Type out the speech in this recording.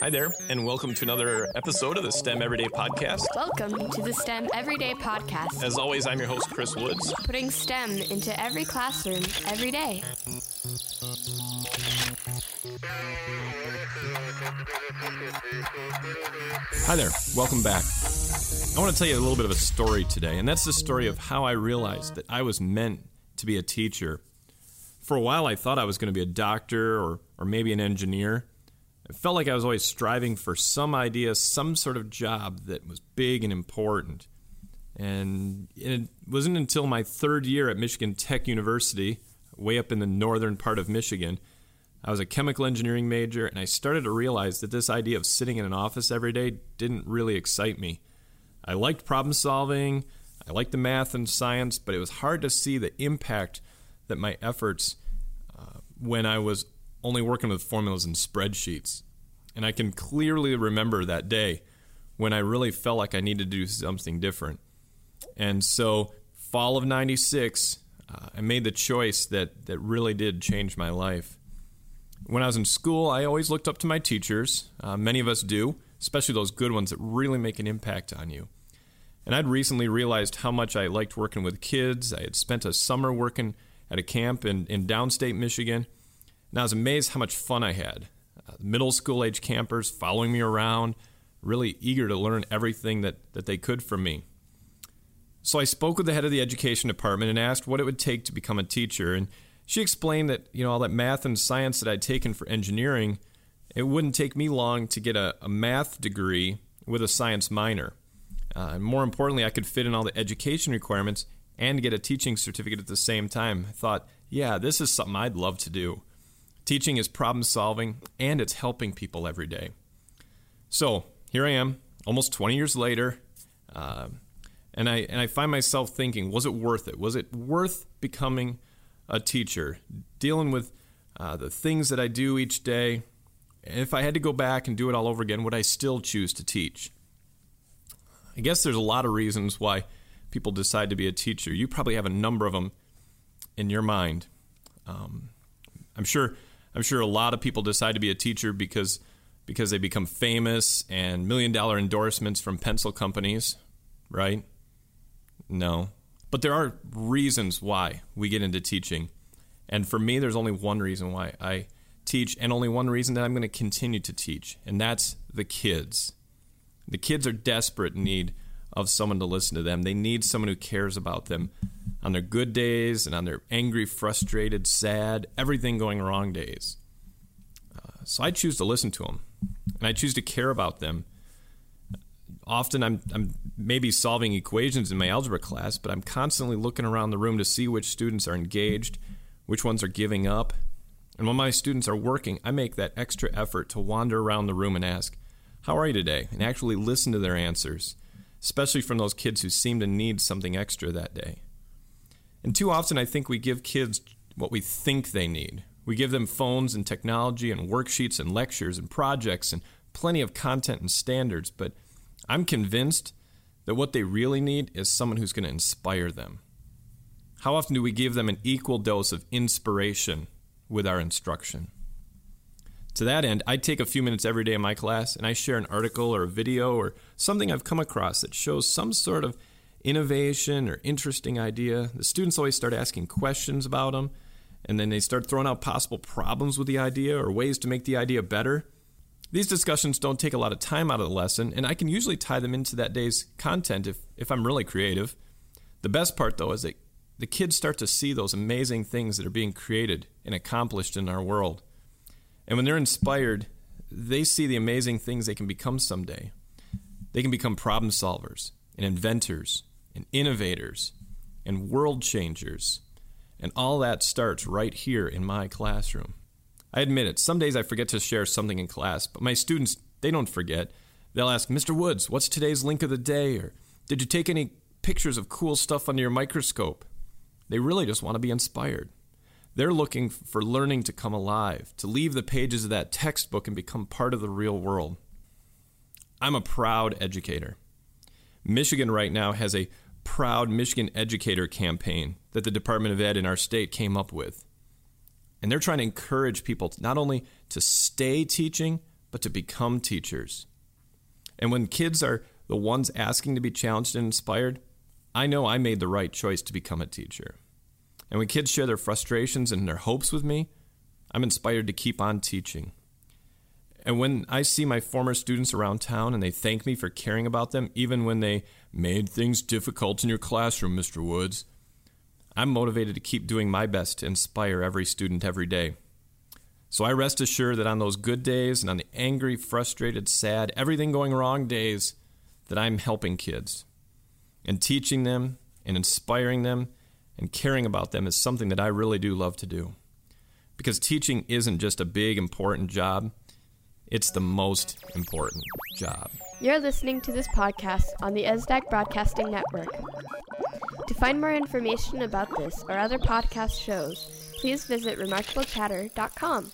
Hi there, and welcome to another episode of the STEM Everyday Podcast. Welcome to the STEM Everyday Podcast, As always, I'm your host, Chris Woods. putting STEM into every classroom every day. Hi there, welcome back. I want to tell you a little bit of a story today, and that's the story of how I realized that I was meant to be a teacher. For a while, I thought I was going to be a doctor or, or maybe an engineer. It felt like I was always striving for some idea, some sort of job that was big and important. And it wasn't until my third year at Michigan Tech University, way up in the northern part of Michigan, I was a chemical engineering major, and I started to realize that this idea of sitting in an office every day didn't really excite me. I liked problem solving, I liked the math and science, but it was hard to see the impact that my efforts uh, when I was only working with formulas and spreadsheets. And I can clearly remember that day when I really felt like I needed to do something different. And so, fall of 96, uh, I made the choice that, that really did change my life. When I was in school, I always looked up to my teachers. Uh, many of us do, especially those good ones that really make an impact on you. And I'd recently realized how much I liked working with kids. I had spent a summer working at a camp in, in downstate Michigan, and I was amazed how much fun I had. Uh, middle school age campers following me around, really eager to learn everything that, that they could from me. So I spoke with the head of the education department and asked what it would take to become a teacher. And she explained that, you know, all that math and science that I'd taken for engineering, it wouldn't take me long to get a, a math degree with a science minor. Uh, and more importantly, I could fit in all the education requirements and get a teaching certificate at the same time. I thought, yeah, this is something I'd love to do. Teaching is problem solving and it's helping people every day. So here I am, almost 20 years later, uh, and I and I find myself thinking, was it worth it? Was it worth becoming a teacher, dealing with uh, the things that I do each day? If I had to go back and do it all over again, would I still choose to teach? I guess there's a lot of reasons why people decide to be a teacher. You probably have a number of them in your mind. Um, I'm sure. I'm sure a lot of people decide to be a teacher because because they become famous and million dollar endorsements from pencil companies, right? No. But there are reasons why we get into teaching. And for me, there's only one reason why I teach, and only one reason that I'm going to continue to teach, and that's the kids. The kids are desperate need of someone to listen to them. They need someone who cares about them on their good days and on their angry, frustrated, sad, everything going wrong days. Uh, so I choose to listen to them, and I choose to care about them often I'm, I'm maybe solving equations in my algebra class, but I'm constantly looking around the room to see which students are engaged, which ones are giving up. And when my students are working, I make that extra effort to wander around the room and ask, How are you today? and actually listen to their answers, especially from those kids who seem to need something extra that day. And too often, I think we give kids what we think they need. We give them phones and technology and worksheets and lectures and projects and plenty of content and standards, but I'm convinced that what they really need is someone who's going to inspire them. How often do we give them an equal dose of inspiration with our instruction? To that end, I take a few minutes every day in my class and I share an article or a video or something I've come across that shows some sort of innovation or interesting idea. The students always start asking questions about them, and then they start throwing out possible problems with the idea or ways to make the idea better. These discussions don't take a lot of time out of the lesson, and I can usually tie them into that day's content if, if I'm really creative. The best part, though, is that the kids start to see those amazing things that are being created and accomplished in our world. And when they're inspired, they see the amazing things they can become someday. They can become problem solvers and inventors and innovators and world changers. And all that starts right here in my classroom. I admit it, some days I forget to share something in class, but my students, they don't forget. They'll ask, Mr. Woods, what's today's link of the day? Or did you take any pictures of cool stuff under your microscope? They really just want to be inspired. They're looking for learning to come alive, to leave the pages of that textbook and become part of the real world. I'm a proud educator. Michigan right now has a proud Michigan Educator campaign that the Department of Ed in our state came up with. And they're trying to encourage people not only to stay teaching, but to become teachers. And when kids are the ones asking to be challenged and inspired, I know I made the right choice to become a teacher. And when kids share their frustrations and their hopes with me, I'm inspired to keep on teaching. And when I see my former students around town and they thank me for caring about them, even when they made things difficult in your classroom, Mr. Woods, I'm motivated to keep doing my best to inspire every student every day. So I rest assured that on those good days and on the angry, frustrated, sad, everything going wrong days, that I'm helping kids. And teaching them and inspiring them and caring about them is something that I really do love to do. Because teaching isn't just a big, important job, it's the most important job. You're listening to this podcast on the ESDAC Broadcasting Network. To find more information about this or other podcast shows, please visit remarkablechatter.com.